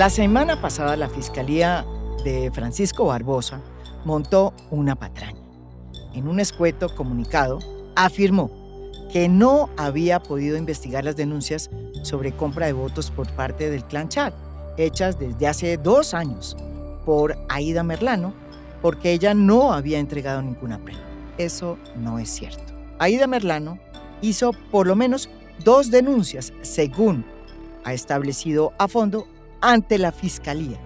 La semana pasada la Fiscalía de Francisco Barbosa montó una patraña. En un escueto comunicado afirmó que no había podido investigar las denuncias sobre compra de votos por parte del clan Chad, hechas desde hace dos años por Aida Merlano, porque ella no había entregado ninguna prueba. Eso no es cierto. Aida Merlano hizo por lo menos dos denuncias, según ha establecido a fondo, ante la Fiscalía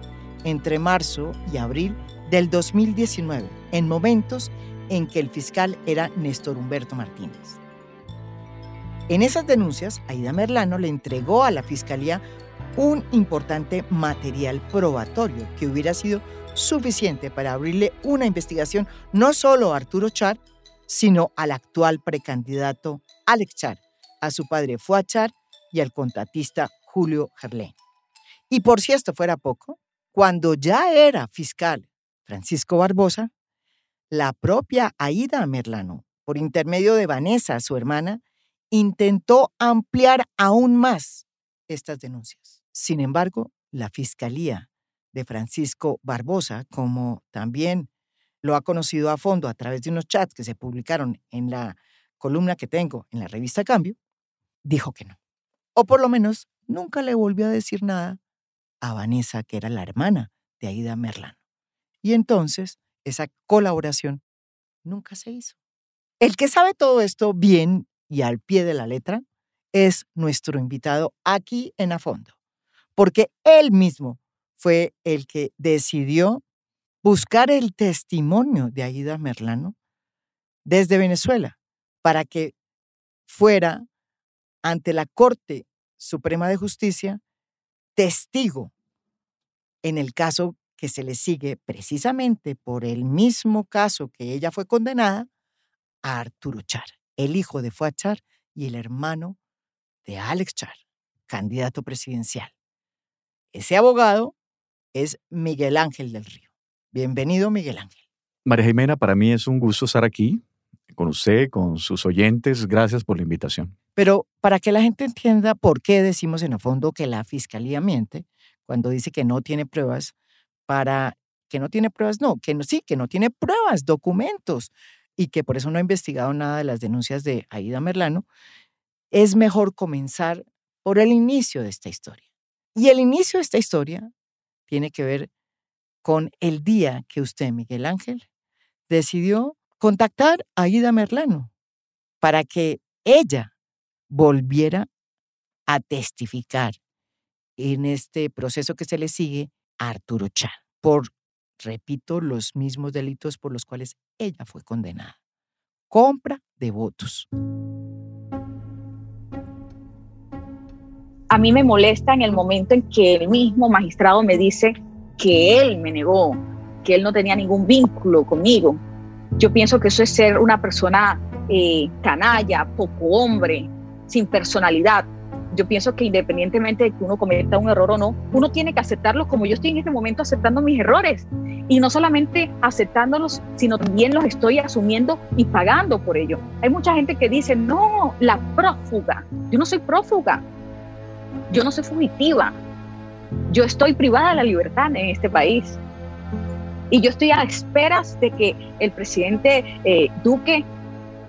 entre marzo y abril del 2019, en momentos en que el fiscal era Néstor Humberto Martínez. En esas denuncias, Aida Merlano le entregó a la Fiscalía un importante material probatorio que hubiera sido suficiente para abrirle una investigación no solo a Arturo Char, sino al actual precandidato Alex Char, a su padre Fuad Char y al contratista Julio Gerlén. Y por si esto fuera poco, cuando ya era fiscal Francisco Barbosa, la propia Aida Merlano, por intermedio de Vanessa, su hermana, intentó ampliar aún más estas denuncias. Sin embargo, la Fiscalía de Francisco Barbosa, como también lo ha conocido a fondo a través de unos chats que se publicaron en la columna que tengo en la revista Cambio, dijo que no. O por lo menos nunca le volvió a decir nada a Vanessa, que era la hermana de Aida Merlano. Y entonces esa colaboración nunca se hizo. El que sabe todo esto bien y al pie de la letra es nuestro invitado aquí en A Fondo, porque él mismo fue el que decidió buscar el testimonio de Aida Merlano desde Venezuela para que fuera ante la Corte Suprema de Justicia testigo en el caso que se le sigue precisamente por el mismo caso que ella fue condenada a Arturo Char, el hijo de Fuad Char y el hermano de Alex Char, candidato presidencial. Ese abogado es Miguel Ángel del Río. Bienvenido, Miguel Ángel. María Jimena, para mí es un gusto estar aquí con usted, con sus oyentes. Gracias por la invitación. Pero para que la gente entienda por qué decimos en el fondo que la fiscalía miente, cuando dice que no tiene pruebas, para que no tiene pruebas, no, que no, sí, que no tiene pruebas, documentos, y que por eso no ha investigado nada de las denuncias de Aida Merlano, es mejor comenzar por el inicio de esta historia. Y el inicio de esta historia tiene que ver con el día que usted, Miguel Ángel, decidió contactar a Aida Merlano para que ella volviera a testificar en este proceso que se le sigue a Arturo Char por, repito, los mismos delitos por los cuales ella fue condenada. Compra de votos. A mí me molesta en el momento en que el mismo magistrado me dice que él me negó, que él no tenía ningún vínculo conmigo. Yo pienso que eso es ser una persona eh, canalla, poco hombre, sin personalidad yo pienso que independientemente de que uno cometa un error o no, uno tiene que aceptarlo como yo estoy en este momento aceptando mis errores. Y no solamente aceptándolos, sino también los estoy asumiendo y pagando por ello. Hay mucha gente que dice, no, la prófuga. Yo no soy prófuga. Yo no soy fugitiva. Yo estoy privada de la libertad en este país. Y yo estoy a esperas de que el presidente eh, Duque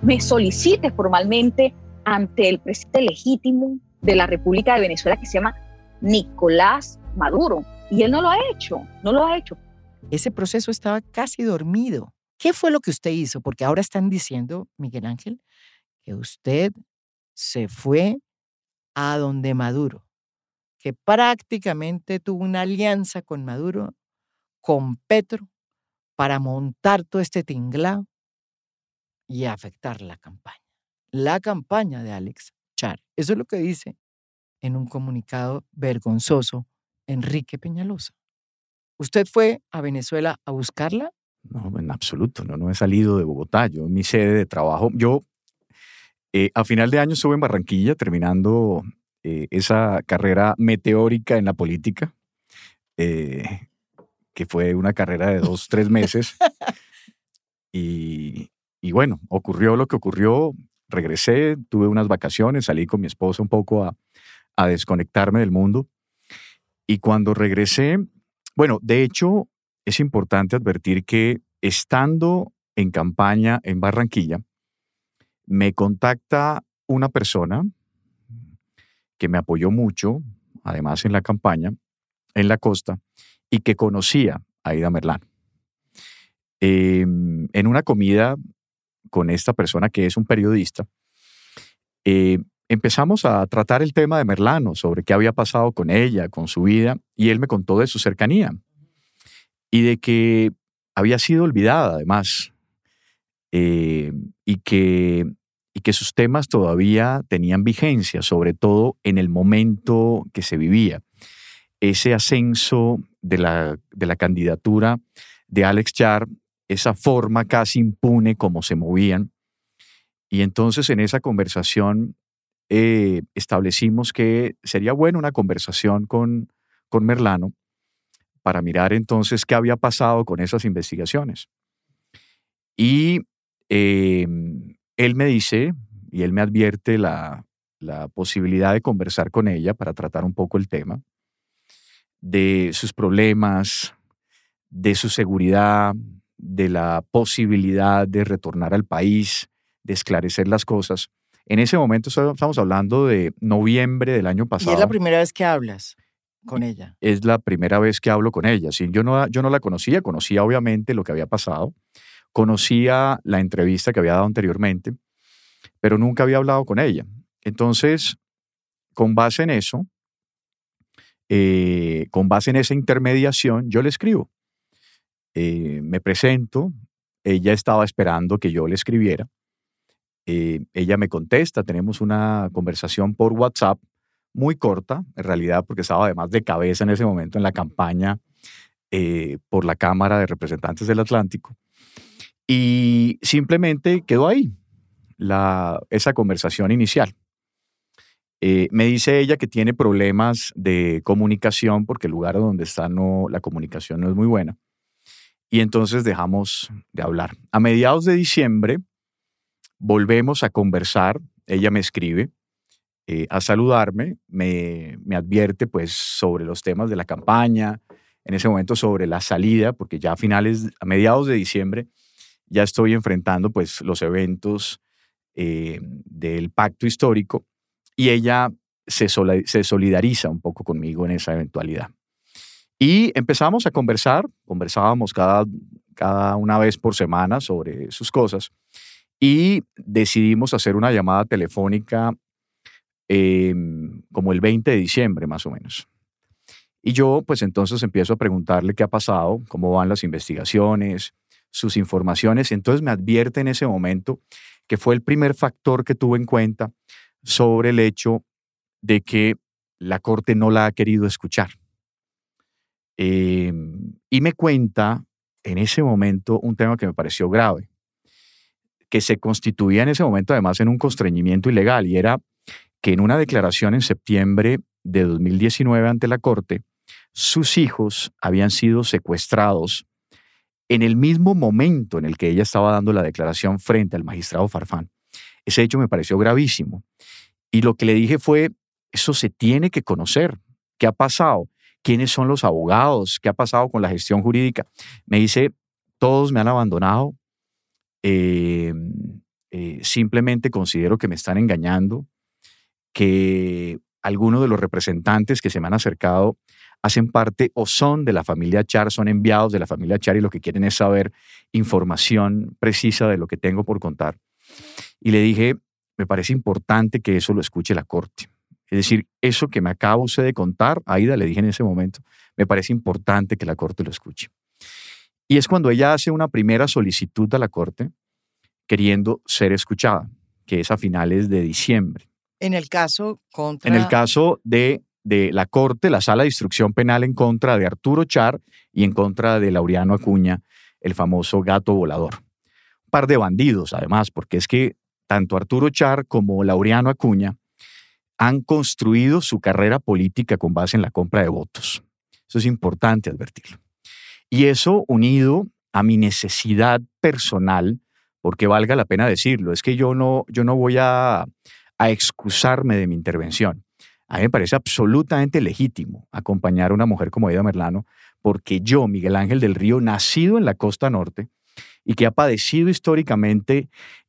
me solicite formalmente ante el presidente legítimo de la República de Venezuela que se llama Nicolás Maduro. Y él no lo ha hecho, no lo ha hecho. Ese proceso estaba casi dormido. ¿Qué fue lo que usted hizo? Porque ahora están diciendo, Miguel Ángel, que usted se fue a donde Maduro, que prácticamente tuvo una alianza con Maduro, con Petro, para montar todo este tinglado y afectar la campaña. La campaña de Alex eso es lo que dice en un comunicado vergonzoso Enrique Peñalosa. ¿Usted fue a Venezuela a buscarla? No, en absoluto, no, no he salido de Bogotá. Yo, mi sede de trabajo, yo eh, a final de año estuve en Barranquilla terminando eh, esa carrera meteórica en la política, eh, que fue una carrera de dos, tres meses. y, y bueno, ocurrió lo que ocurrió regresé, tuve unas vacaciones, salí con mi esposa un poco a, desconectarme del mundo. Y cuando regresé, bueno, de hecho, es importante advertir que estando en campaña en Barranquilla, me contacta una persona que me apoyó mucho, además en la campaña, en la costa, y que conocía a Ida Merlán. Em, en una comida con esta persona que es un periodista, eh, empezamos a tratar el tema de Merlano, sobre qué había pasado con ella, con su vida, y él me contó de su cercanía y de que había sido olvidada además, eh, y, que, y que sus temas todavía tenían vigencia, sobre todo en el momento que se vivía. Ese ascenso de la, de la candidatura de Alex Char, esa forma casi impune como se movían. Y entonces en esa conversación eh, establecimos que sería bueno una conversación con, con Merlano para mirar entonces qué había pasado con esas investigaciones. Y em, él me dice, y él me advierte la, la posibilidad de conversar con ella para tratar un poco el tema, de sus problemas, de su seguridad, de la posibilidad de retornar al país, de esclarecer las cosas. En ese momento estamos hablando de noviembre del año pasado. ¿Y es la primera vez que hablas con ella? Es la primera vez que hablo con ella. Sí, yo, no, yo no la conocía, conocía obviamente lo que había pasado, conocía la entrevista que había dado anteriormente, pero nunca había hablado con ella. Entonces, con base en eso, eh, con base en esa intermediación, yo le escribo. Eh, me presento, ella estaba esperando que yo le escribiera. Eh, ella me contesta, tenemos una conversación por WhatsApp muy corta, en realidad, porque estaba además de cabeza en ese momento en la campaña por la Cámara de Representantes del Atlántico. Y simplemente quedó ahí esa conversación inicial. Eh, me dice ella que tiene problemas de comunicación porque el lugar donde está no, la comunicación no es muy buena. Y entonces dejamos de hablar. A mediados de diciembre volvemos a conversar. Ella me escribe eh, a saludarme, me, me advierte pues sobre los temas de la campaña, en ese momento sobre la salida, porque ya a finales, a mediados de diciembre, ya estoy enfrentando pues los eventos eh, del pacto histórico y ella se, se solidariza un poco conmigo en esa eventualidad. Y empezamos a conversar, conversábamos cada, cada una vez por semana sobre sus cosas y decidimos hacer una llamada telefónica em, como el 20 de diciembre más o menos. Y yo pues entonces empiezo a preguntarle qué ha pasado, cómo van las investigaciones, sus informaciones. Entonces me advierte en ese momento que fue el primer factor que tuve en cuenta sobre el hecho de que la Corte no la ha querido escuchar. Em, y me cuenta en ese momento un tema que me pareció grave, que se constituía en ese momento además en un constreñimiento ilegal y era que en una declaración en septiembre de 2019 ante la Corte, sus hijos habían sido secuestrados en el mismo momento en el que ella estaba dando la declaración frente al magistrado Farfán. Ese hecho me pareció gravísimo. Y lo que le dije fue, eso se tiene que conocer. ¿Qué ha pasado? ¿Quiénes son los abogados? ¿Qué ha pasado con la gestión jurídica? Me dice, todos me han abandonado. Eh, eh, simplemente considero que me están engañando, que algunos de los representantes que se me han acercado hacen parte o son de la familia Char, son enviados de la familia Char y lo que quieren es saber información precisa de lo que tengo por contar. Y le dije, me parece importante que eso lo escuche la Corte. Es decir, eso que me acabo usted de contar, Aida, le dije en ese momento, me parece importante que la Corte lo escuche. Y es cuando ella hace una primera solicitud a la Corte queriendo ser escuchada, que es a finales de diciembre. En el caso contra... En el caso de de la Corte, la Sala de Instrucción Penal en contra de Arturo Char y en contra de Laureano Acuña, el famoso gato volador. Un par de bandidos, además, porque es que tanto Arturo Char como Laureano Acuña han construido su carrera política con base en la compra de votos. Eso es importante advertirlo. Y eso unido a mi necesidad personal, porque valga la pena decirlo, es que yo no, yo no voy a, excusarme de mi intervención. A mí me parece absolutamente legítimo acompañar a una mujer como Aida Merlano, porque yo, Miguel Ángel del Río, nacido en la costa norte y que ha padecido históricamente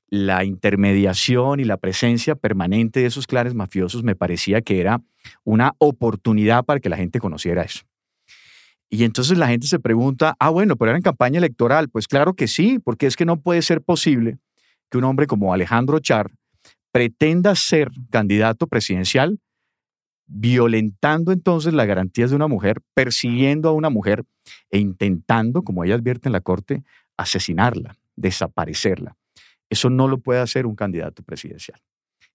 la intermediación y la presencia permanente de esos clanes mafiosos, me parecía que era una oportunidad para que la gente conociera eso. Y entonces la gente se pregunta, ah, bueno, pero era en campaña electoral. Pues claro que sí, porque es que no puede ser posible que un hombre como Alejandro Char pretenda ser candidato presidencial violentando entonces las garantías de una mujer, persiguiendo a una mujer e intentando, como ella advierte en la corte, asesinarla, desaparecerla. Eso no lo puede hacer un candidato presidencial.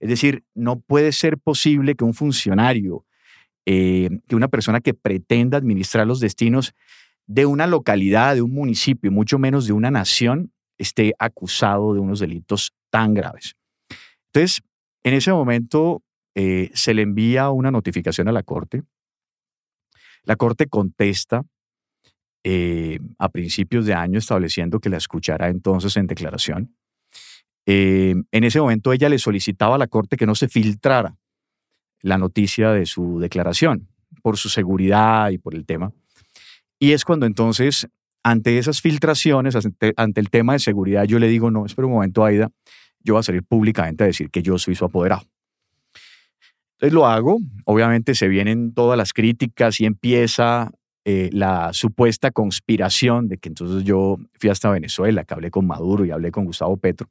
Es decir, no puede ser posible que un funcionario, eh, que una persona que pretenda administrar los destinos de una localidad, de un municipio, mucho menos de una nación, esté acusado de unos delitos tan graves. Entonces, en ese momento eh, se le envía una notificación a la Corte. La Corte contesta eh, a principios de año estableciendo que la escuchará entonces en declaración. Eh, en ese momento ella le solicitaba a la Corte que no se filtrara la noticia de su declaración por su seguridad y por el tema. Y es cuando entonces, ante esas filtraciones, ante, el tema de seguridad, yo le digo, no, espera un momento, Aida, yo voy a salir públicamente a decir que yo soy su apoderado. Entonces lo hago, obviamente se vienen todas las críticas y empieza eh, la supuesta conspiración de que entonces yo fui hasta Venezuela, que hablé con Maduro y hablé con Gustavo Petro.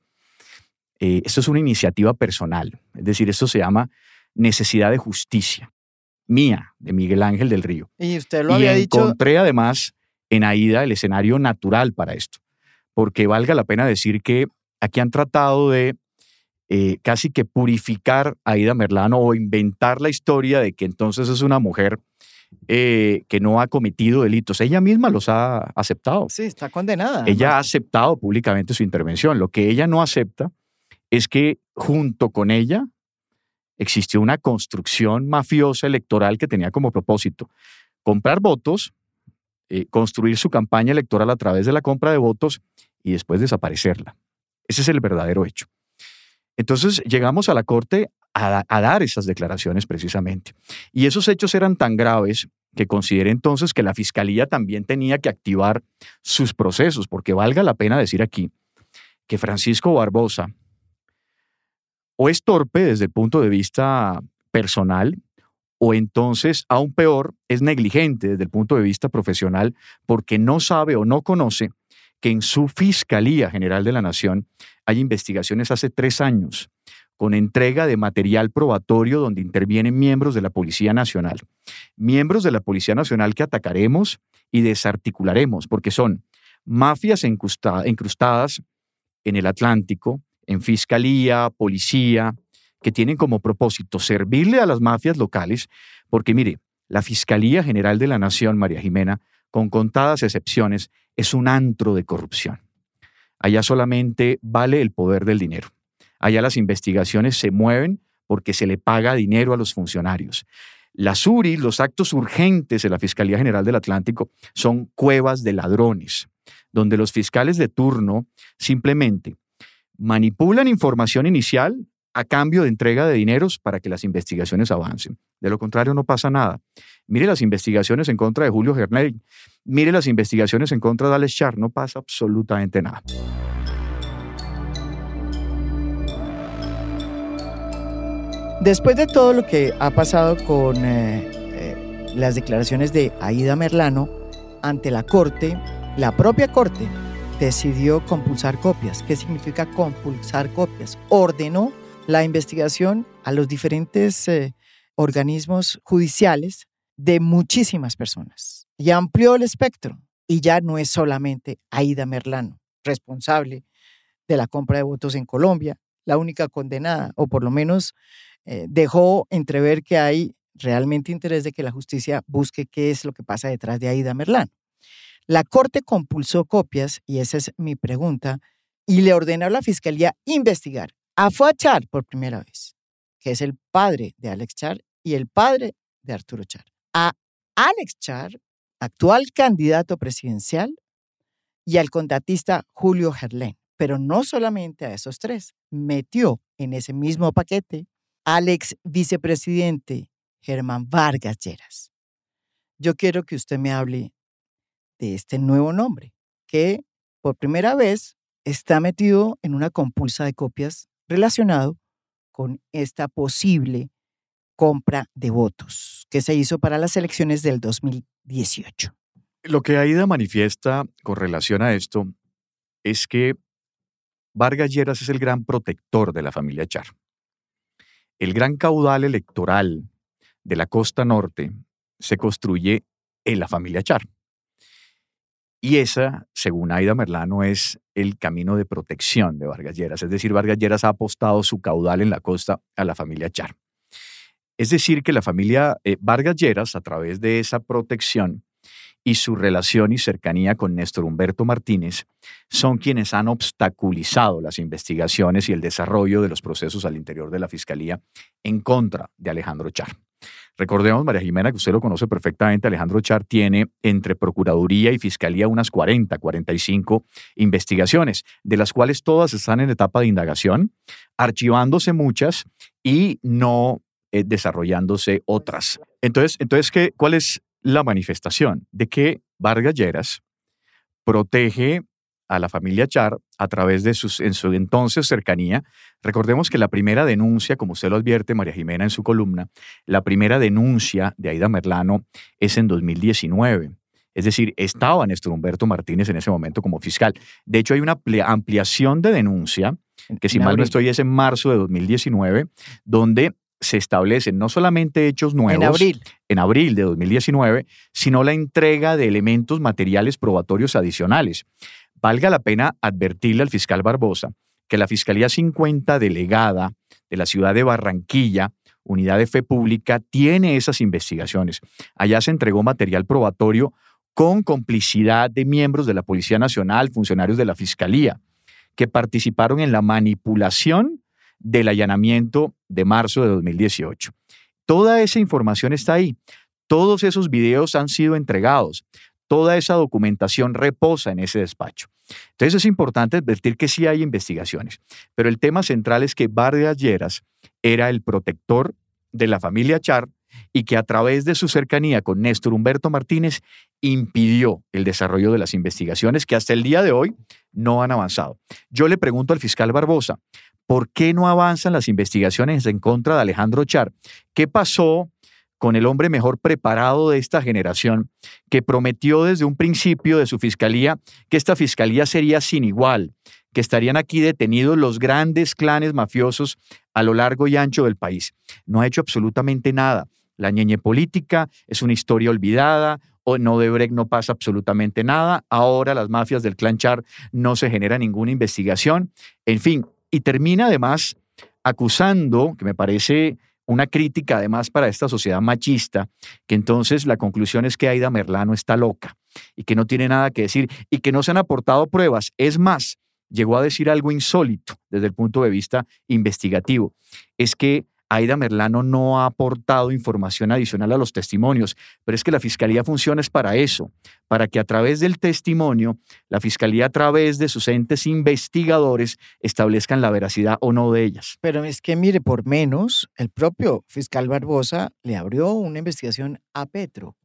Eh, esto es una iniciativa personal, es decir, esto se llama necesidad de justicia mía, de Miguel Ángel del Río. Y usted lo había dicho. Encontré además en Aida el escenario natural para esto, porque valga la pena decir que aquí han tratado de eh, casi que purificar a Aida Merlano o inventar la historia de que entonces es una mujer eh, que no ha cometido delitos. Ella misma los ha aceptado. Sí, está condenada. Ella ha aceptado públicamente su intervención. Lo que ella no acepta es que junto con ella existió una construcción mafiosa electoral que tenía como propósito comprar votos, eh, construir su campaña electoral a través de la compra de votos y después desaparecerla. Ese es el verdadero hecho. Entonces llegamos a la Corte a, dar esas declaraciones precisamente. Y esos hechos eran tan graves que consideré entonces que la Fiscalía también tenía que activar sus procesos, porque valga la pena decir aquí que Francisco Barbosa o es torpe desde el punto de vista personal, o entonces, aún peor, es negligente desde el punto de vista profesional porque no sabe o no conoce que en su Fiscalía General de la Nación hay investigaciones hace tres años con entrega de material probatorio donde intervienen miembros de la Policía Nacional. Miembros de la Policía Nacional que atacaremos y desarticularemos porque son mafias incrustadas en el Atlántico, en Fiscalía, Policía, que tienen como propósito servirle a las mafias locales, porque mire, la Fiscalía General de la Nación, María Jimena, con contadas excepciones, es un antro de corrupción. Allá solamente vale el poder del dinero. Allá las investigaciones se mueven porque se le paga dinero a los funcionarios. Las URI, los actos urgentes de la Fiscalía General del Atlántico, son cuevas de ladrones, donde los fiscales de turno simplemente manipulan información inicial a cambio de entrega de dineros para que las investigaciones avancen. De lo contrario, no pasa nada. Mire las investigaciones en contra de Julio Gernel, mire las investigaciones en contra de Alex Char, no pasa absolutamente nada. Después de todo lo que ha pasado con eh, eh, las declaraciones de Aida Merlano ante la Corte, la propia Corte decidió compulsar copias. ¿Qué significa compulsar copias? Ordenó la investigación a los diferentes eh, organismos judiciales de muchísimas personas y amplió el espectro. Y ya no es solamente Aida Merlano, responsable de la compra de votos en Colombia, la única condenada, o por lo menos eh, dejó entrever que hay realmente interés de que la justicia busque qué es lo que pasa detrás de Aida Merlano. La Corte compulsó copias, y esa es mi pregunta, y le ordenó a la Fiscalía investigar a Char por primera vez, que es el padre de Alex Char y el padre de Arturo Char. A Alex Char, actual candidato presidencial, y al contratista Julio Gerlén. Pero no solamente a esos tres, metió en ese mismo paquete al ex vicepresidente Germán Vargas Lleras. Yo quiero que usted me hable de este nuevo nombre, que por primera vez está metido en una compulsa de copias relacionado con esta posible compra de votos que se hizo para las elecciones del 2018. Lo que Aida manifiesta con relación a esto es que Vargas Lleras es el gran protector de la familia Char. El gran caudal electoral de la costa norte se construye en la familia Char. Y esa, según Aida Merlano, es el camino de protección de Vargas Lleras. Es decir, Vargas Lleras ha apostado su caudal en la costa a la familia Char. Es decir, que la familia eh, Vargas Lleras, a través de esa protección y su relación y cercanía con Néstor Humberto Martínez, son quienes han obstaculizado las investigaciones y el desarrollo de los procesos al interior de la Fiscalía en contra de Alejandro Char. Recordemos, María Jimena, que usted lo conoce perfectamente, Alejandro Char tiene entre Procuraduría y Fiscalía unas 40, 45 investigaciones, de las cuales todas están en etapa de indagación, archivándose muchas y no eh, desarrollándose otras. Entonces, entonces ¿qué, ¿cuál es la manifestación? De que Vargas Lleras protege a la familia Char a través de sus, en su entonces cercanía. Recordemos que la primera denuncia, como usted lo advierte, María Jimena, en su columna, la primera denuncia de Aida Merlano es en 2019. Es decir, estaba Néstor Humberto Martínez en ese momento como fiscal. De hecho, hay una ampliación de denuncia, que si mal no estoy es en marzo de 2019, donde se establecen no solamente hechos nuevos en abril. en abril de 2019, sino la entrega de elementos materiales probatorios adicionales. Valga la pena advertirle al fiscal Barbosa que la Fiscalía 50 delegada de la ciudad de Barranquilla, Unidad de Fe Pública, tiene esas investigaciones. Allá se entregó material probatorio con complicidad de miembros de la Policía Nacional, funcionarios de la Fiscalía, que participaron en la manipulación del allanamiento de marzo de 2018. Toda esa información está ahí. Todos esos videos han sido entregados toda esa documentación reposa en ese despacho. Entonces es importante advertir que sí hay investigaciones, pero el tema central es que Vargas Lleras era el protector de la familia Char y que a través de su cercanía con Néstor Humberto Martínez impidió el desarrollo de las investigaciones que hasta el día de hoy no han avanzado. Yo le pregunto al fiscal Barbosa, ¿por qué no avanzan las investigaciones en contra de Alejandro Char? ¿Qué pasó con el hombre mejor preparado de esta generación, que prometió desde un principio de su fiscalía que esta fiscalía sería sin igual, que estarían aquí detenidos los grandes clanes mafiosos a lo largo y ancho del país. No ha hecho absolutamente nada. La ñeñe política es una historia olvidada, o no de no pasa absolutamente nada. Ahora las mafias del clan Char no se genera ninguna investigación. En fin, y termina además acusando, que me parece una crítica además para esta sociedad machista, que entonces la conclusión es que Aida Merlano está loca y que no tiene nada que decir y que no se han aportado pruebas. Es más, llegó a decir algo insólito desde el punto de vista investigativo. Es que Aida Merlano no ha aportado información adicional a los testimonios, pero es que la fiscalía funciona es para eso, para que a través del testimonio, la fiscalía a través de sus entes investigadores establezcan la veracidad o no de ellas. Pero es que mire, por menos, el propio fiscal Barbosa le abrió una investigación a Petro,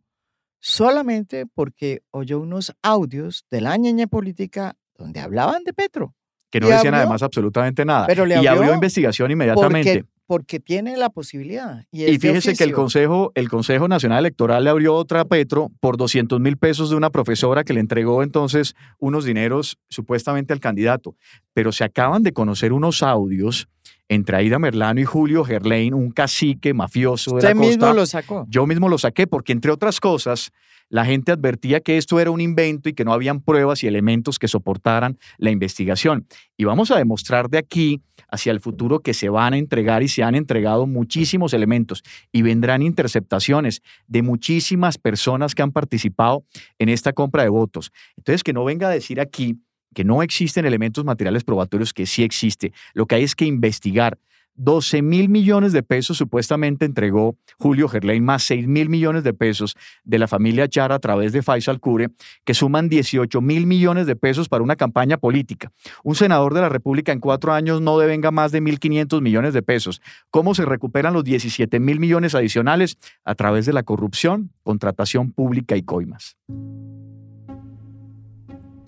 solamente porque oyó unos audios de la ñeña política donde hablaban de Petro. Que no decían además absolutamente nada. Pero le y abrió investigación inmediatamente porque tiene la posibilidad. Y, fíjese que el Consejo, el Consejo Nacional Electoral le abrió otra a Petro por 200 mil pesos de una profesora que le entregó entonces unos dineros supuestamente al candidato. Pero se acaban de conocer unos audios entre Aida Merlano y Julio Gerlain, un cacique mafioso de Usted la costa. mismo lo sacó. Yo mismo lo saqué porque, entre otras cosas, la gente advertía que esto era un invento y que no habían pruebas y elementos que soportaran la investigación. Y vamos a demostrar de aquí hacia el futuro que se van a entregar y se han entregado muchísimos elementos y vendrán interceptaciones de muchísimas personas que han participado en esta compra de votos. Entonces, que no venga a decir aquí que no existen elementos materiales probatorios, que sí existe. Lo que hay es que investigar. 12 mil millones de pesos supuestamente entregó Julio Gerlein, más 6 mil millones de pesos de la familia Char a través de Faisal Cure, que suman 18 mil millones de pesos para una campaña política. Un senador de la República en cuatro años no devenga más de 1.500 millones de pesos. ¿Cómo se recuperan los 17 mil millones adicionales? A través de la corrupción, contratación pública y coimas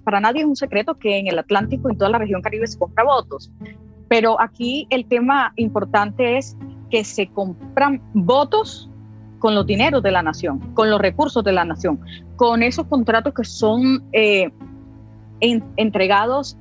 para nadie es un secreto que en el Atlántico y toda la región Caribe se compra votos. Pero aquí el tema importante es que se compran votos con los dineros de la nación, con los recursos de la nación, con esos contratos que son eh, entregados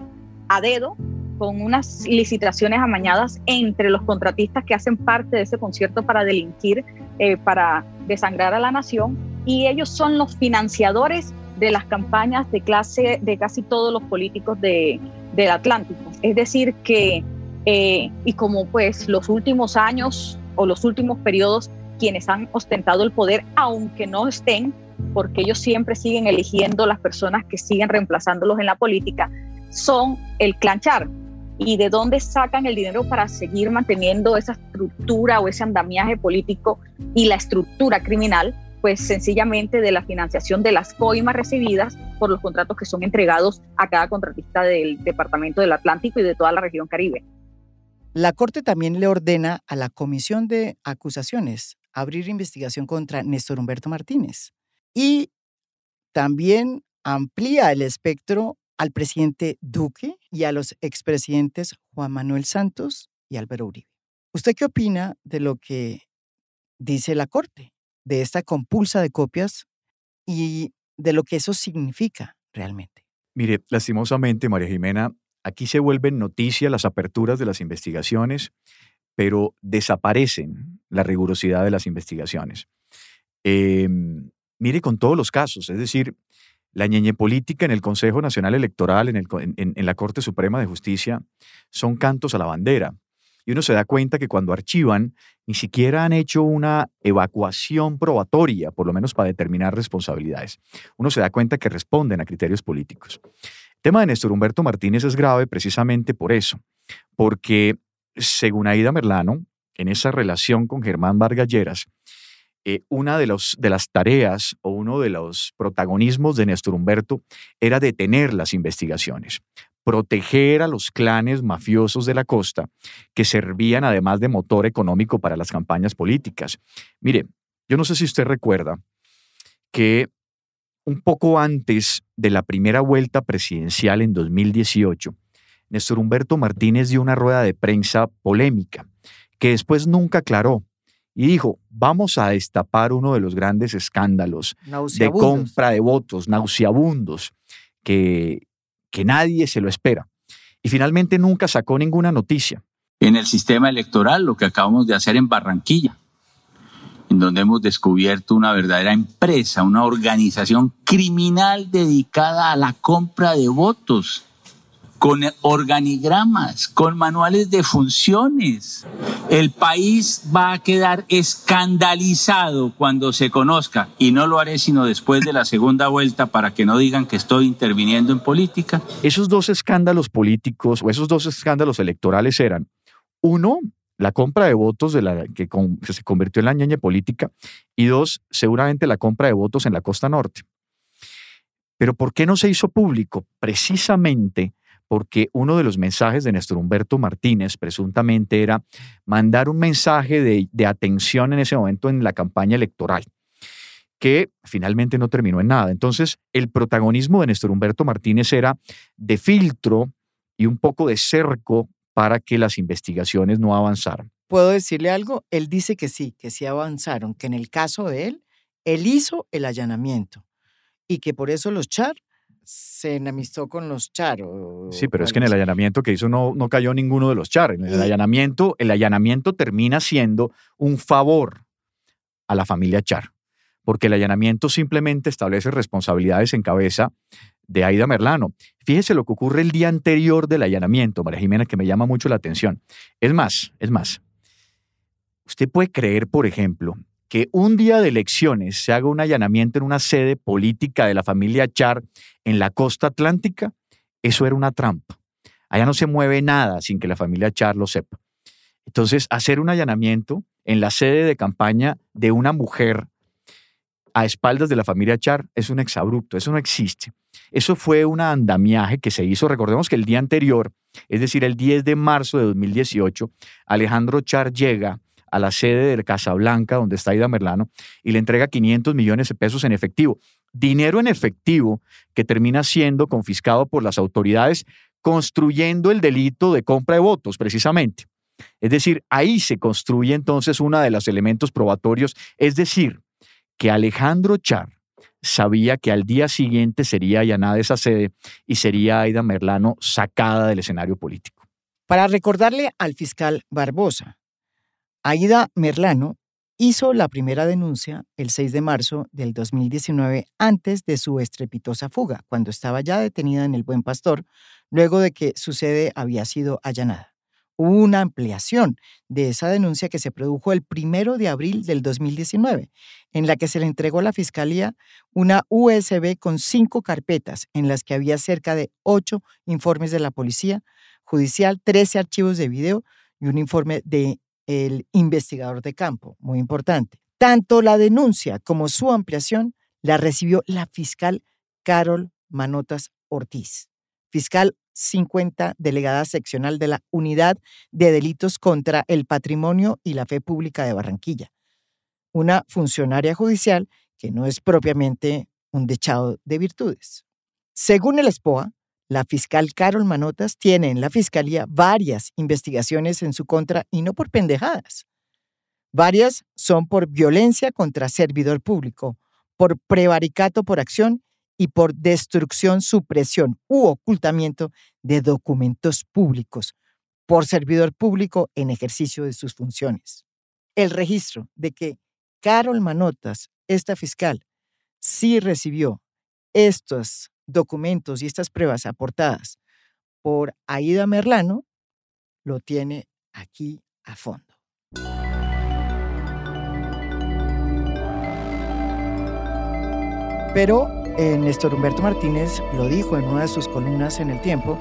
a dedo, con unas licitaciones amañadas entre los contratistas que hacen parte de ese concierto para delinquir, eh, para desangrar a la nación, y ellos son los financiadores de las campañas de clase de casi todos los políticos de, del Atlántico. Es decir, que, eh, y como pues los últimos años o los últimos periodos, quienes han ostentado el poder, aunque no estén, porque ellos siempre siguen eligiendo las personas que siguen reemplazándolos en la política, son el clanchar. ¿Y de dónde sacan el dinero para seguir manteniendo esa estructura o ese andamiaje político y la estructura criminal? Pues sencillamente de la financiación de las coimas recibidas por los contratos que son entregados a cada contratista del Departamento del Atlántico y de toda la región Caribe. La Corte también le ordena a la Comisión de Acusaciones abrir investigación contra Néstor Humberto Martínez y también amplía el espectro al presidente Duque y a los expresidentes Juan Manuel Santos y Álvaro Uribe. ¿Usted qué opina de lo que dice la Corte? De esta compulsa de copias y de lo que eso significa realmente. Mire, lastimosamente, María Jimena, aquí se vuelven noticias las aperturas de las investigaciones, pero desaparecen la rigurosidad de las investigaciones. Em, mire con todos los casos, es decir, la ñeñe política en el Consejo Nacional Electoral, en, el, en la Corte Suprema de Justicia, son cantos a la bandera. Y uno se da cuenta que cuando archivan, ni siquiera han hecho una evacuación probatoria, por lo menos para determinar responsabilidades. Uno se da cuenta que responden a criterios políticos. El tema de Néstor Humberto Martínez es grave precisamente por eso, porque según Aida Merlano, en esa relación con Germán Vargas Lleras, eh, una de, de las tareas o uno de los protagonismos de Néstor Humberto era detener las investigaciones, proteger a los clanes mafiosos de la costa que servían además de motor económico para las campañas políticas. Mire, yo no sé si usted recuerda que un poco antes de la primera vuelta presidencial en 2018, Néstor Humberto Martínez dio una rueda de prensa polémica que después nunca aclaró y dijo, vamos a destapar uno de los grandes escándalos de compra de votos nauseabundos que, que nadie se lo espera. Y finalmente nunca sacó ninguna noticia. En el sistema electoral, lo que acabamos de hacer en Barranquilla, en donde hemos descubierto una verdadera empresa, una organización criminal dedicada a la compra de votos con organigramas, con manuales de funciones. El país va a quedar escandalizado cuando se conozca, y no lo haré sino después de la segunda vuelta para que no digan que estoy interviniendo en política. Esos dos escándalos políticos o esos dos escándalos electorales eran, uno, la compra de votos la que, se convirtió en la ñaña política, y dos, seguramente la compra de votos en la costa norte. Pero ¿por qué no se hizo público? Precisamente porque uno de los mensajes de Néstor Humberto Martínez presuntamente era mandar un mensaje de, atención en ese momento en la campaña electoral que finalmente no terminó en nada. Entonces, el protagonismo de Néstor Humberto Martínez era de filtro y un poco de cerco para que las investigaciones no avanzaran. ¿Puedo decirle algo? Él dice que sí, que sí avanzaron, que en el caso de él, él hizo el allanamiento y que por eso los char se enamistó con los Char. sí, pero es que en el allanamiento que hizo no, no cayó ninguno de los Char. En el allanamiento, el allanamiento termina siendo un favor a la familia Char, porque el allanamiento simplemente establece responsabilidades en cabeza de Aida Merlano. Fíjese lo que ocurre el día anterior del allanamiento, María Jimena, que me llama mucho la atención. Es más, es más. Usted puede creer, por ejemplo, que un día de elecciones se haga un allanamiento en una sede política de la familia Char en la costa atlántica, eso era una trampa. Allá no se mueve nada sin que la familia Char lo sepa. Entonces, hacer un allanamiento en la sede de campaña de una mujer a espaldas de la familia Char es un exabrupto, eso no existe. Eso fue un andamiaje que se hizo, recordemos que el día anterior, es decir, el 10 de marzo de 2018, Alejandro Char llega a la sede de Casablanca, donde está Ida Merlano, y le entrega 500 millones de pesos en efectivo. Dinero en efectivo que termina siendo confiscado por las autoridades, construyendo el delito de compra de votos, precisamente. Es decir, ahí se construye entonces uno de los elementos probatorios, es decir, que Alejandro Char sabía que al día siguiente sería allanada esa sede y sería Aida Merlano sacada del escenario político. Para recordarle al fiscal Barbosa, Aida Merlano hizo la primera denuncia el 6 de marzo del 2019 antes de su estrepitosa fuga, cuando estaba ya detenida en el Buen Pastor, luego de que su sede había sido allanada. Hubo una ampliación de esa denuncia que se produjo el primero de abril del 2019, en la que se le entregó a la Fiscalía una USB con cinco carpetas en las que había cerca de ocho informes de la Policía Judicial, 13 archivos de video y un informe de el investigador de campo, muy importante. Tanto la denuncia como su ampliación la recibió la fiscal Carol Manotas Ortiz, fiscal 50 delegada seccional de la Unidad de Delitos contra el Patrimonio y la Fe Pública de Barranquilla, una funcionaria judicial que no es propiamente un dechado de virtudes. Según el SPOA, la fiscal Carol Manotas tiene en la fiscalía varias investigaciones en su contra y no por pendejadas. Varias son por violencia contra servidor público, por prevaricato por acción y por destrucción, supresión u ocultamiento de documentos públicos por servidor público en ejercicio de sus funciones. El registro de que Carol Manotas, esta fiscal, sí recibió estos documentos y estas pruebas aportadas por Aida Merlano, lo tiene aquí a fondo. Pero eh, Néstor Humberto Martínez lo dijo en una de sus columnas en El Tiempo,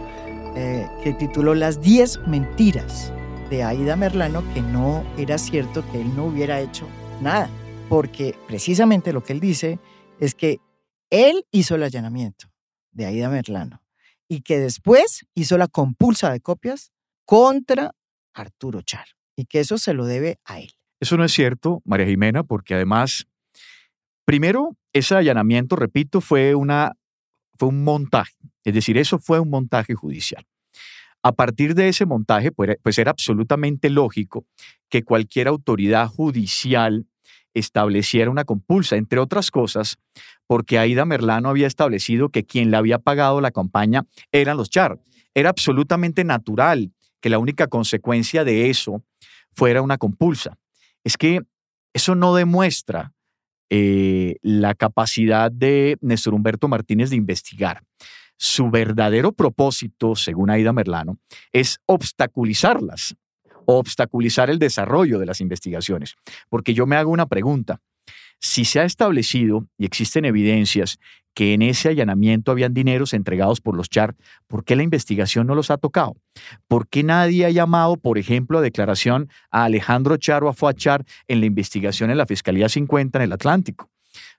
eh, que tituló Las 10 mentiras de Aida Merlano, que no era cierto que él no hubiera hecho nada, porque precisamente lo que él dice es que él hizo el allanamiento, de Aida Merlano, y que después hizo la compulsa de copias contra Arturo Char, y que eso se lo debe a él. Eso no es cierto, María Jimena, porque además, primero, ese allanamiento, repito, fue, una, fue un montaje, es decir, eso fue un montaje judicial. A partir de ese montaje, pues, pues era absolutamente lógico que cualquier autoridad judicial estableciera una compulsa, entre otras cosas, porque Aida Merlano había establecido que quien le había pagado la campaña eran los Char. Era absolutamente natural que la única consecuencia de eso fuera una compulsa. Es que eso no demuestra eh, la capacidad de Néstor Humberto Martínez de investigar. Su verdadero propósito, según Aida Merlano, es obstaculizarlas obstaculizar el desarrollo de las investigaciones. Porque yo me hago una pregunta. Si se ha establecido y existen evidencias que en ese allanamiento habían dineros entregados por los Char, ¿por qué la investigación no los ha tocado? ¿Por qué nadie ha llamado, por ejemplo, a declaración a Alejandro Char o a Fuad Char en la investigación en la Fiscalía 50 en el Atlántico?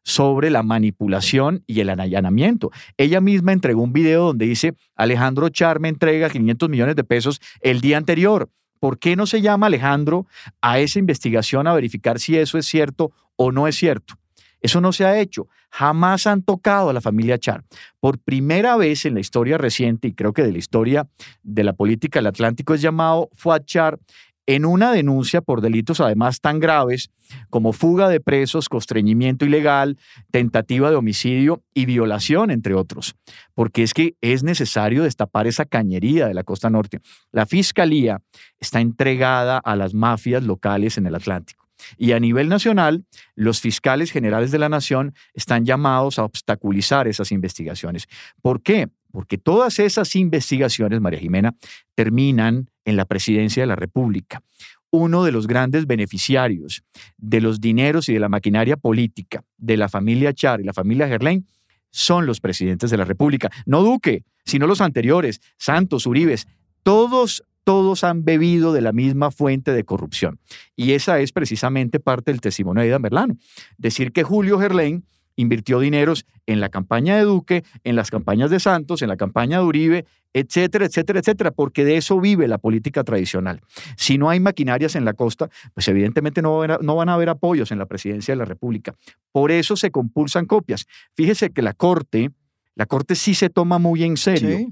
sobre la manipulación y el allanamiento. Ella misma entregó un video donde dice, Alejandro Char me entrega 500 millones de pesos el día anterior. ¿Por qué no se llama Alejandro a esa investigación a verificar si eso es cierto o no es cierto? Eso no se ha hecho. Jamás han tocado a la familia Char. Por primera vez en la historia reciente, y creo que de la historia de la política del Atlántico, es llamado Fuad Char en una denuncia por delitos además tan graves como fuga de presos, constreñimiento ilegal, tentativa de homicidio y violación, entre otros. Porque es que es necesario destapar esa cañería de la costa norte. La fiscalía está entregada a las mafias locales en el Atlántico. Y a nivel nacional, los fiscales generales de la nación están llamados a obstaculizar esas investigaciones. ¿Por qué? Porque todas esas investigaciones, María Jimena, terminan en la presidencia de la República. Uno de los grandes beneficiarios de los dineros y de la maquinaria política de la familia Char y la familia Gerlain son los presidentes de la República. No Duque, sino los anteriores, Santos, Uribes, todos todos han bebido de la misma fuente de corrupción. Y esa es precisamente parte del testimonio de Aida Merlano. Decir que Julio Gerlain invirtió dineros en la campaña de Duque, en las campañas de Santos, en la campaña de Uribe, etcétera, etcétera, etcétera, porque de eso vive la política tradicional. Si no hay maquinarias en la costa, pues evidentemente no, van a haber apoyos en la presidencia de la República. Por eso se compulsan copias. Fíjese que la Corte, la Corte sí se toma muy en serio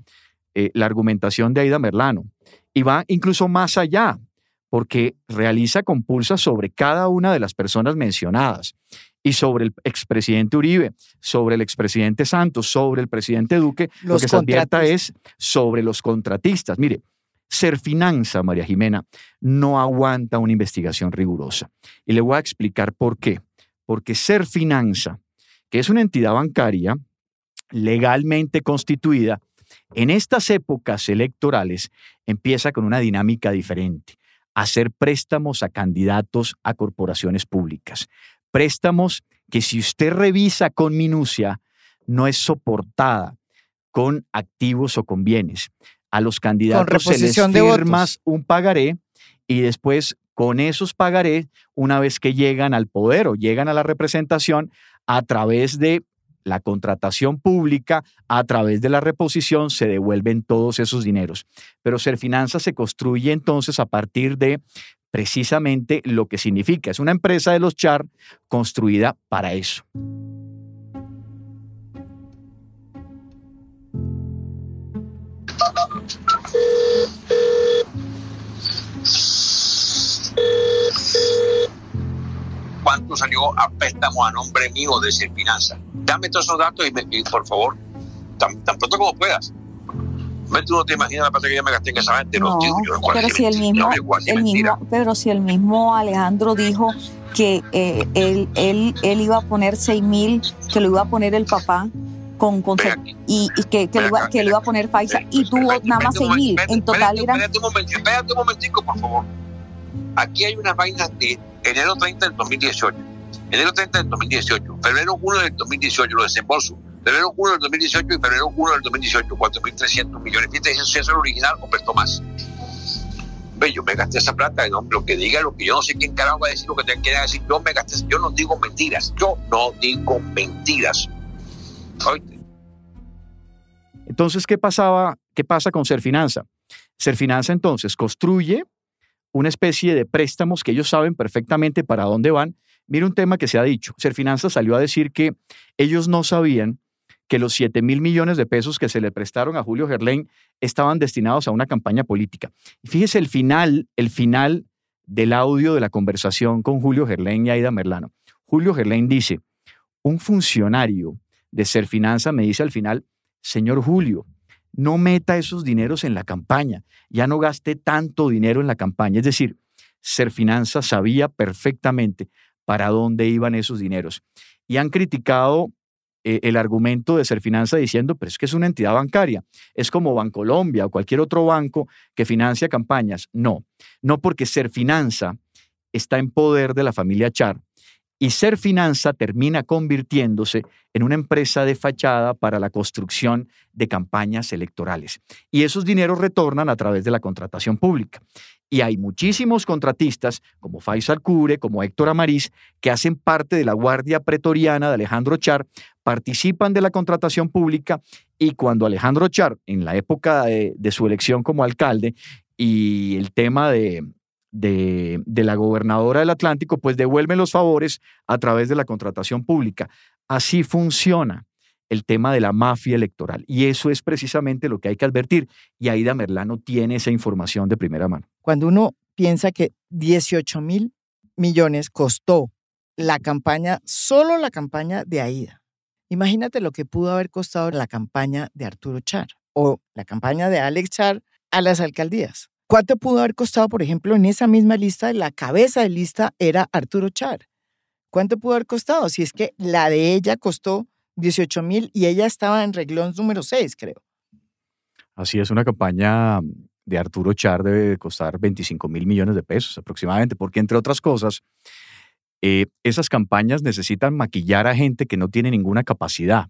eh, la argumentación de Aida Merlano y va incluso más allá porque realiza compulsas sobre cada una de las personas mencionadas y sobre el expresidente Uribe, sobre el expresidente Santos, sobre el presidente Duque, lo que se advierta es sobre los contratistas. Mire, Serfinanza, María Jimena, no aguanta una investigación rigurosa. Y le voy a explicar por qué. Porque Serfinanza, que es una entidad bancaria legalmente constituida, en estas épocas electorales empieza con una dinámica diferente hacer préstamos a candidatos a corporaciones públicas. Préstamos que si usted revisa con minucia, no es soportada con activos o con bienes. A los candidatos se les firma un pagaré y después con esos pagaré, una vez que llegan al poder o llegan a la representación, a través de la contratación pública, a través de la reposición, se devuelven todos esos dineros. Pero Serfinanza se construye entonces a partir de precisamente lo que significa. Es una empresa de los char construida para eso. Cuánto salió a préstamo a nombre mío de Serfinanza. Dame todos esos datos y, por favor, tan, pronto como puedas. Tú no te imaginas la plata que yo me gasté en esa gente. No, pero si el mismo, el mismo, pero si el mismo Alejandro dijo que eh, él, él, él iba a poner 6 mil, que lo iba a poner el papá, con, con y, y, que, que, lo iba, que, lo iba, a poner Faisa y tuvo nada más 6 mil. En total. Espérate momentito, espérate un momentico, por favor. Aquí hay unas vainas de enero 30 del 2018, enero 30 del 2018, febrero 1 del 2018, los desembolsos, febrero 1 del 2018 y febrero 1 del 2018, 4.300 millones. Fíjate, eso es el original o prestó más. Ve, yo me gasté esa plata, no, lo que diga, lo que yo no sé quién carajo va a decir, lo que te quiera decir, yo me gasté, yo no digo mentiras, yo no digo mentiras. Entonces, ¿qué pasaba? ¿Qué pasa con Serfinanza? Serfinanza entonces construye una especie de préstamos que ellos saben perfectamente para dónde van. Mira un tema que se ha dicho. Serfinanza salió a decir que ellos no sabían que los 7 mil millones de pesos que se le prestaron a Julio Gerlain estaban destinados a una campaña política. Y fíjese el final, el final del audio de la conversación con Julio Gerlain y Aida Merlano. Julio Gerlain dice, un funcionario de Serfinanza me dice al final, señor Julio, no meta esos dineros en la campaña, ya no gaste tanto dinero en la campaña. Es decir, Serfinanza sabía perfectamente para dónde iban esos dineros. Y han criticado eh, el argumento de Serfinanza diciendo, pero es que es una entidad bancaria, es como Bancolombia o cualquier otro banco que financia campañas. No, no porque Serfinanza está en poder de la familia Char y Ser Finanza termina convirtiéndose en una empresa de fachada para la construcción de campañas electorales. Y esos dineros retornan a través de la contratación pública. Y hay muchísimos contratistas, como Faisal Cure, como Héctor Amariz, que hacen parte de la Guardia Pretoriana de Alejandro Char, participan de la contratación pública y cuando Alejandro Char, en la época de su elección como alcalde, y el tema de, de, la gobernadora del Atlántico, pues devuelven los favores a través de la contratación pública. Así funciona el tema de la mafia electoral. Y eso es precisamente lo que hay que advertir. Y Aida Merlano tiene esa información de primera mano. Cuando uno piensa que 18 mil millones costó la campaña, solo la campaña de Aida. Imagínate lo que pudo haber costado la campaña de Arturo Char o la campaña de Alex Char a las alcaldías. ¿Cuánto pudo haber costado, por ejemplo, en esa misma lista, la cabeza de lista era Arturo Char? ¿Cuánto pudo haber costado? Si es que la de ella costó 18 mil y ella estaba en reglón número 6, creo. Así es, una campaña de Arturo Char debe costar 25 mil millones de pesos aproximadamente, porque entre otras cosas, eh, esas campañas necesitan maquillar a gente que no tiene ninguna capacidad.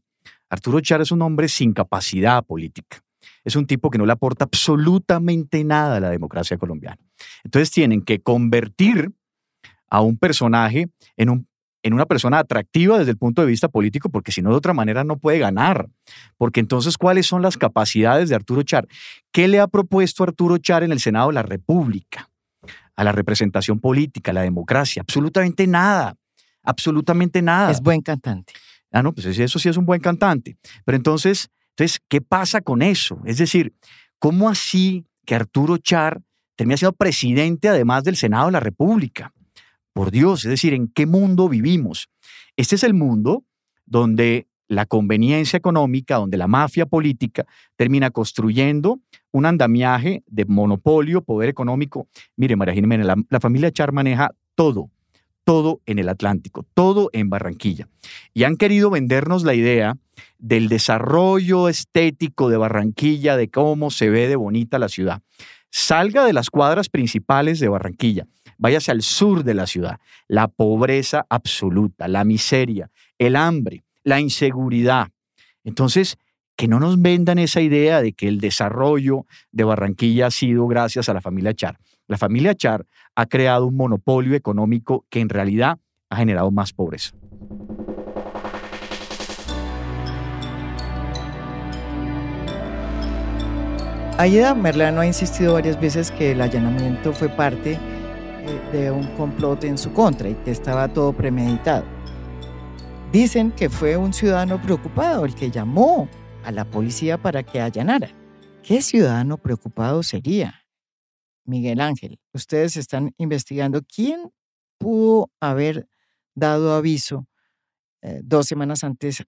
Arturo Char es un hombre sin capacidad política. Es un tipo que no le aporta absolutamente nada a la democracia colombiana. Entonces tienen que convertir a un personaje en, un, en una persona atractiva desde el punto de vista político, porque si no, de otra manera no puede ganar. Porque entonces, ¿cuáles son las capacidades de Arturo Char? ¿Qué le ha propuesto Arturo Char en el Senado de la República? A la representación política, a la democracia. Absolutamente nada. Absolutamente nada. Es buen cantante. Ah, no, pues eso sí es un buen cantante. Pero entonces, entonces, ¿qué pasa con eso? Es decir, ¿cómo así que Arturo Char termina siendo presidente además del Senado de la República? Por Dios, es decir, ¿en qué mundo vivimos? Este es el mundo donde la conveniencia económica, donde la mafia política termina construyendo un andamiaje de monopolio, poder económico. Mire, María Jiménez, la, la familia Char maneja todo, todo en el Atlántico, todo en Barranquilla. Y han querido vendernos la idea del desarrollo estético de Barranquilla, de cómo se ve de bonita la ciudad. Salga de las cuadras principales de Barranquilla, váyase al sur de la ciudad. La pobreza absoluta, la miseria, el hambre, la inseguridad. Entonces, que no nos vendan esa idea de que el desarrollo de Barranquilla ha sido gracias a la familia Char. La familia Char ha creado un monopolio económico que en realidad ha generado más pobreza. Aida Merlano ha insistido varias veces que el allanamiento fue parte eh, de un complot en su contra y que estaba todo premeditado. Dicen que fue un ciudadano preocupado el que llamó a la policía para que allanara. ¿Qué ciudadano preocupado sería? Miguel Ángel, ustedes están investigando quién pudo haber dado aviso eh, dos semanas antes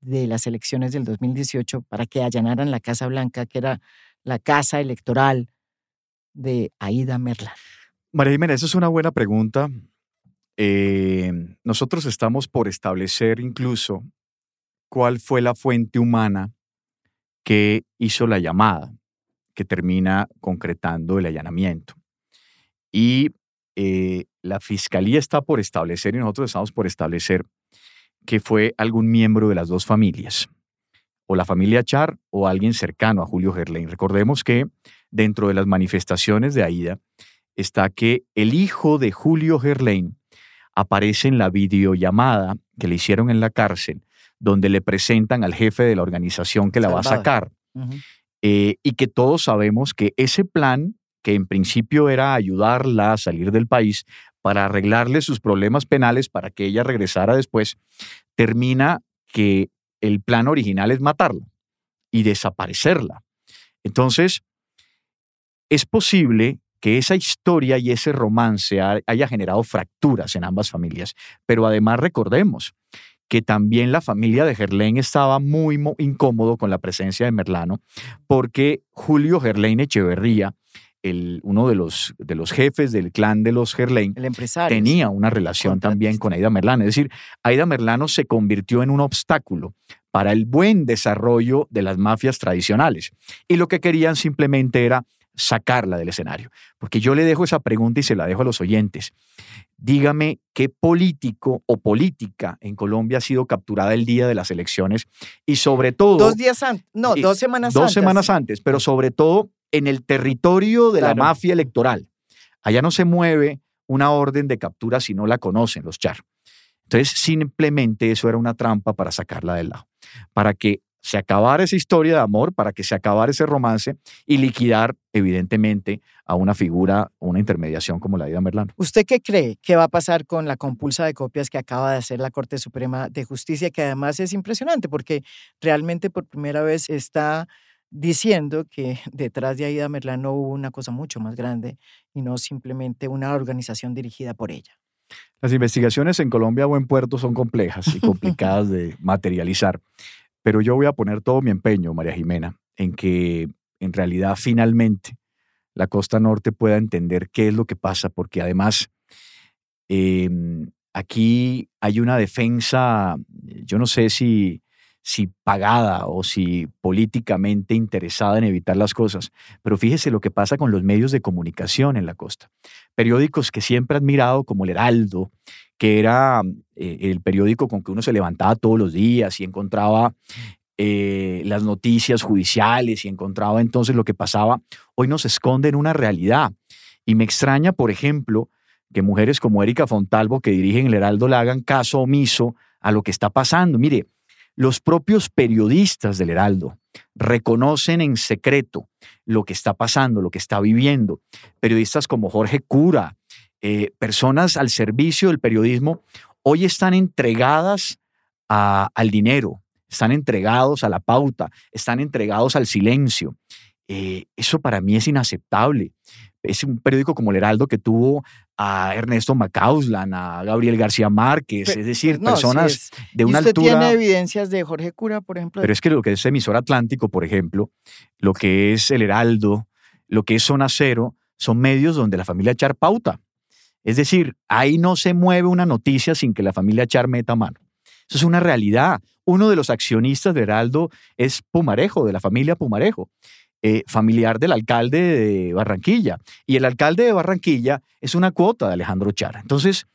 de las elecciones del 2018 para que allanaran la Casa Blanca, que era la casa electoral de Aida Merla. María Jiménez, esa es una buena pregunta. Eh, nosotros estamos por establecer incluso cuál fue la fuente humana que hizo la llamada que termina concretando el allanamiento. Y eh, la fiscalía está por establecer, y nosotros estamos por establecer, que fue algún miembro de las dos familias, o la familia Char o alguien cercano a Julio Gerlain. Recordemos que dentro de las manifestaciones de Aida está que el hijo de Julio Gerlain aparece en la videollamada que le hicieron en la cárcel, donde le presentan al jefe de la organización que la va a sacar. Eh, y que todos sabemos que ese plan, que en principio era ayudarla a salir del país para arreglarle sus problemas penales para que ella regresara después, termina que el plan original es matarla y desaparecerla. Entonces, es posible que esa historia y ese romance haya generado fracturas en ambas familias, pero además recordemos que también la familia de Gerlain estaba muy incómodo con la presencia de Merlano, porque Julio Gerlain Echeverría, el, uno de los, de los jefes del clan de los Gerlain, tenía una relación también con Aida Merlano. Es decir, Aida Merlano se convirtió en un obstáculo para el buen desarrollo de las mafias tradicionales. Y lo que querían simplemente era sacarla del escenario. Porque yo le dejo esa pregunta y se la dejo a los oyentes. Dígame qué político o política en Colombia ha sido capturada el día de las elecciones y sobre todo... Dos días antes, no, dos semanas antes. Dos semanas antes, pero sobre todo en el territorio de la mafia electoral. Allá no se mueve una orden de captura si no la conocen los char. Entonces, simplemente eso era una trampa para sacarla del lado, para que se acabara esa historia de amor, para que se acabara ese romance y liquidar, evidentemente, a una figura, una intermediación como la de Merlano. ¿Usted qué cree que va a pasar con la compulsa de copias que acaba de hacer la Corte Suprema de Justicia, que además es impresionante porque realmente por primera vez está diciendo que detrás de Aida Merlano hubo una cosa mucho más grande y no simplemente una organización dirigida por ella? Las investigaciones en Colombia a buen puerto son complejas y complicadas de materializar. Pero yo voy a poner todo mi empeño, María Jimena, en que en realidad finalmente la costa norte pueda entender qué es lo que pasa, porque además em, aquí hay una defensa, yo no sé si, si pagada o si políticamente interesada en evitar las cosas, pero fíjese lo que pasa con los medios de comunicación en la costa. Periódicos que siempre he admirado, como el Heraldo, que era eh, el periódico con que uno se levantaba todos los días y encontraba eh, las noticias judiciales y encontraba entonces lo que pasaba, hoy nos esconde en una realidad. Y me extraña, por ejemplo, que mujeres como Erika Fontalvo, que dirigen el Heraldo, le hagan caso omiso a lo que está pasando. Mire, los propios periodistas del Heraldo reconocen en secreto lo que está pasando, lo que está viviendo. Periodistas como Jorge Cura, eh, personas al servicio del periodismo, hoy están entregadas al dinero, están entregados a la pauta, están entregados al silencio. Eh, eso para mí es inaceptable. Es un periódico como El Heraldo que tuvo a Ernesto Macauslan, a Gabriel García Márquez, es decir, personas de una usted altura. tiene evidencias de Jorge Cura, por ejemplo? Pero es que lo que es emisor Atlántico, por ejemplo, lo que es El Heraldo, lo que es Zona Cero, son medios donde la familia Char pauta. Es decir, ahí no se mueve una noticia sin que la familia Char meta mano. Eso es una realidad. Uno de los accionistas de Heraldo es Pumarejo, de la familia Pumarejo. Eh, familiar del alcalde de Barranquilla. Y el alcalde de Barranquilla es una cuota de Alejandro Char. Entonces,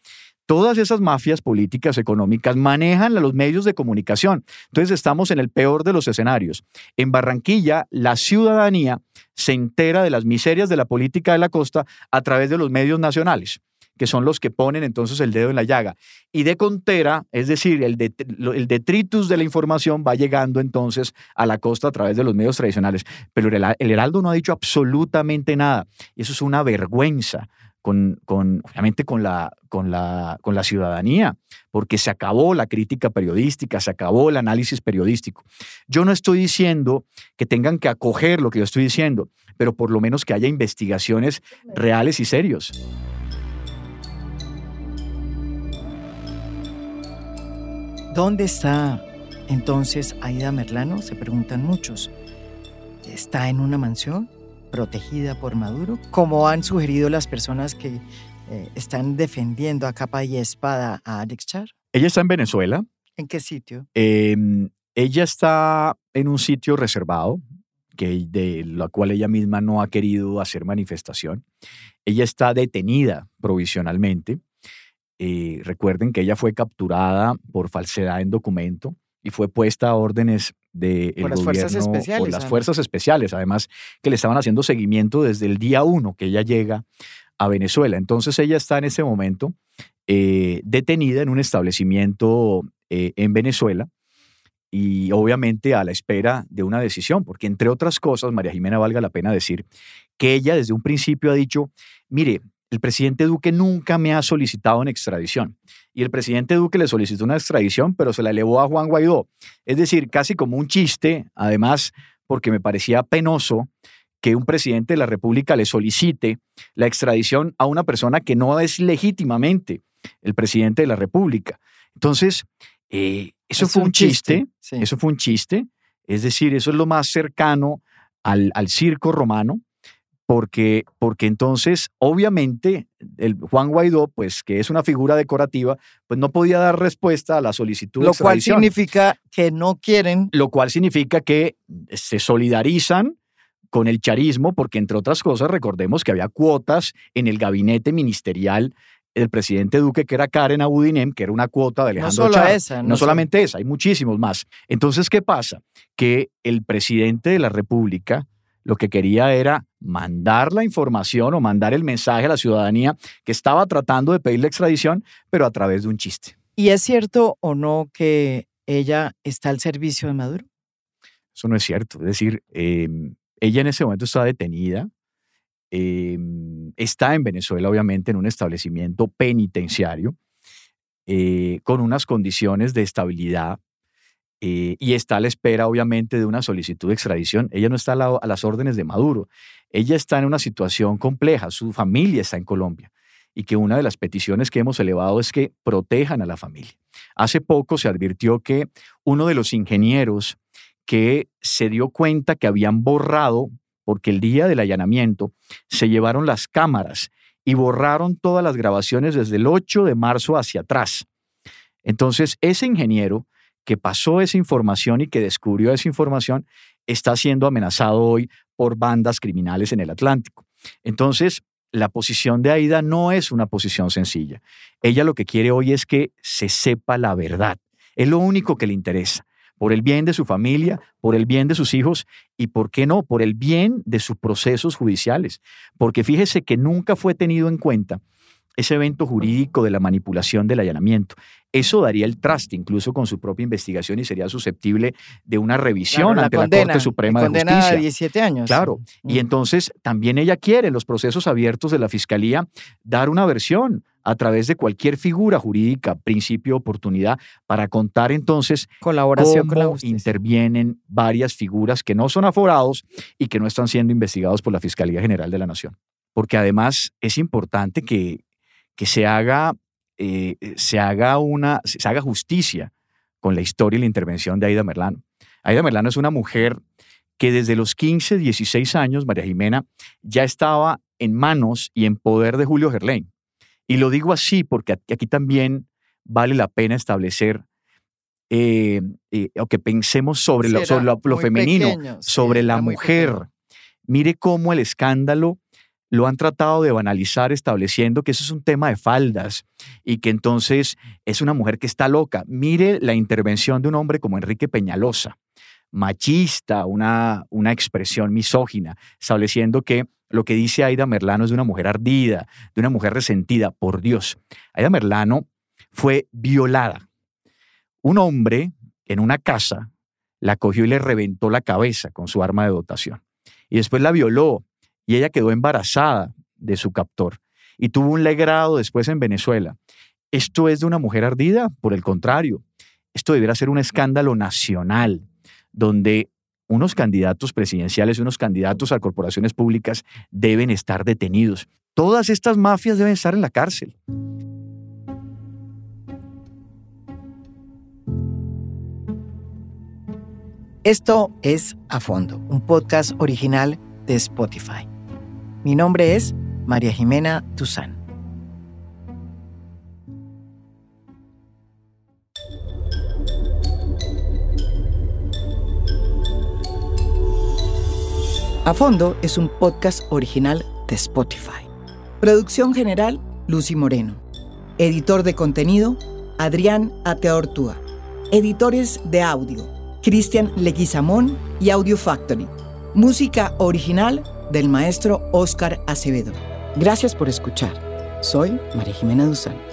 todas esas mafias políticas, económicas, manejan los medios de comunicación. Entonces, estamos en el peor de los escenarios. En Barranquilla, la ciudadanía se entera de las miserias de la política de la costa a través de los medios nacionales que son los que ponen entonces el dedo en la llaga. Y de contera, es decir, el, el detritus de la información va llegando entonces a la costa a través de los medios tradicionales. Pero el, Heraldo no ha dicho absolutamente nada. Y eso es una vergüenza. Con, con, obviamente con la, con, la, con la ciudadanía, porque se acabó la crítica periodística, se acabó el análisis periodístico. Yo no estoy diciendo que tengan que acoger lo que yo estoy diciendo, pero por lo menos que haya investigaciones reales y serios. ¿Dónde está entonces Aida Merlano? Se preguntan muchos. ¿Está en una mansión protegida por Maduro? Como han sugerido las personas que eh, están defendiendo a capa y espada a Alex Char. Ella está en Venezuela. ¿En qué sitio? Em, ella está en un sitio reservado, que de la cual ella misma no ha querido hacer manifestación. Ella está detenida provisionalmente eh, recuerden que ella fue capturada por falsedad en documento y fue puesta a órdenes de las fuerzas especiales, por las fuerzas especiales, además que le estaban haciendo seguimiento desde el día uno que ella llega a Venezuela. Entonces ella está en ese momento eh, detenida en un establecimiento eh, en Venezuela y obviamente a la espera de una decisión, porque entre otras cosas, María Jimena valga la pena decir que ella desde un principio ha dicho, mire, el presidente Duque nunca me ha solicitado una extradición. Y el presidente Duque le solicitó una extradición, pero se la elevó a Juan Guaidó. Es decir, casi como un chiste, además, porque me parecía penoso que un presidente de la República le solicite la extradición a una persona que no es legítimamente el presidente de la República. Entonces, eh, eso fue un chiste, eso fue un chiste, es decir, eso es lo más cercano al, al circo romano, porque, porque entonces, obviamente, el Juan Guaidó, pues que es una figura decorativa, pues no podía dar respuesta a la solicitud Lo cual significa que no quieren. Lo cual significa que se solidarizan con el charismo, porque entre otras cosas, recordemos que había cuotas en el gabinete ministerial del presidente Duque, que era Karen Abudinem, que era una cuota de Alejandro No solo esa. No, solamente esa, hay muchísimos más. Entonces, ¿qué pasa? Que el presidente de la República lo que quería era mandar la información o mandar el mensaje a la ciudadanía que estaba tratando de pedir la extradición, pero a través de un chiste. ¿Y es cierto o no que ella está al servicio de Maduro? Eso no es cierto. Es decir, em, ella en ese momento está detenida, em, está en Venezuela, obviamente, en un establecimiento penitenciario, eh, con unas condiciones de estabilidad eh, y está a la espera, obviamente, de una solicitud de extradición. Ella no está a, las órdenes de Maduro. Ella está en una situación compleja. Su familia está en Colombia. Y que una de las peticiones que hemos elevado es que protejan a la familia. Hace poco se advirtió que uno de los ingenieros que se dio cuenta que habían borrado, porque el día del allanamiento se llevaron las cámaras y borraron todas las grabaciones desde el 8 de marzo hacia atrás. Entonces, ese ingeniero que pasó esa información y que descubrió esa información está siendo amenazado hoy por bandas criminales en el Atlántico. Entonces, la posición de Aida no es una posición sencilla. Ella lo que quiere hoy es que se sepa la verdad. Es lo único que le interesa, por el bien de su familia, por el bien de sus hijos y, ¿por qué no?, por el bien de sus procesos judiciales. Porque fíjese que nunca fue tenido en cuenta ese evento jurídico de la manipulación del allanamiento. Eso daría el traste incluso con su propia investigación y sería susceptible de una revisión ante la Corte Suprema de Justicia. A 17 años. Claro. Y entonces también ella quiere en los procesos abiertos de la Fiscalía dar una versión a través de cualquier figura jurídica, principio, oportunidad, para contar entonces Colaboración cómo intervienen varias figuras que no son aforados y que no están siendo investigados por la Fiscalía General de la Nación. Porque además es importante que, que se haga eh, se, haga una, se haga justicia con la historia y la intervención de Aida Merlano. Aida Merlano es una mujer que desde los 15, 16 años, María Jimena, ya estaba en manos y en poder de Julio Gerlain. Y lo digo así porque aquí también vale la pena establecer eh, eh, o que pensemos sobre lo, femenino, sobre la mujer. Mire cómo el escándalo lo han tratado de banalizar estableciendo que eso es un tema de faldas y que entonces es una mujer que está loca. Mire la intervención de un hombre como Enrique Peñalosa, machista, una, una expresión misógina, estableciendo que lo que dice Aida Merlano es de una mujer ardida, de una mujer resentida. Por Dios, Aida Merlano fue violada. Un hombre en una casa la cogió y le reventó la cabeza con su arma de dotación. Y después la violó y ella quedó embarazada de su captor y tuvo un legrado después en Venezuela. ¿Esto es de una mujer ardida? Por el contrario, esto debería ser un escándalo nacional donde unos candidatos presidenciales unos candidatos a corporaciones públicas deben estar detenidos. Todas estas mafias deben estar en la cárcel. Esto es A Fondo, un podcast original de Spotify. Mi nombre es María Jimena Tuzán. A Fondo es un podcast original de Spotify. Producción general, Lucy Moreno. Editor de contenido, Adrián Ateortúa. Editores de audio, Cristian Leguizamón y Audio Factory. Música original del maestro Oscar Acevedo. Gracias por escuchar. Soy María Jimena Duzán.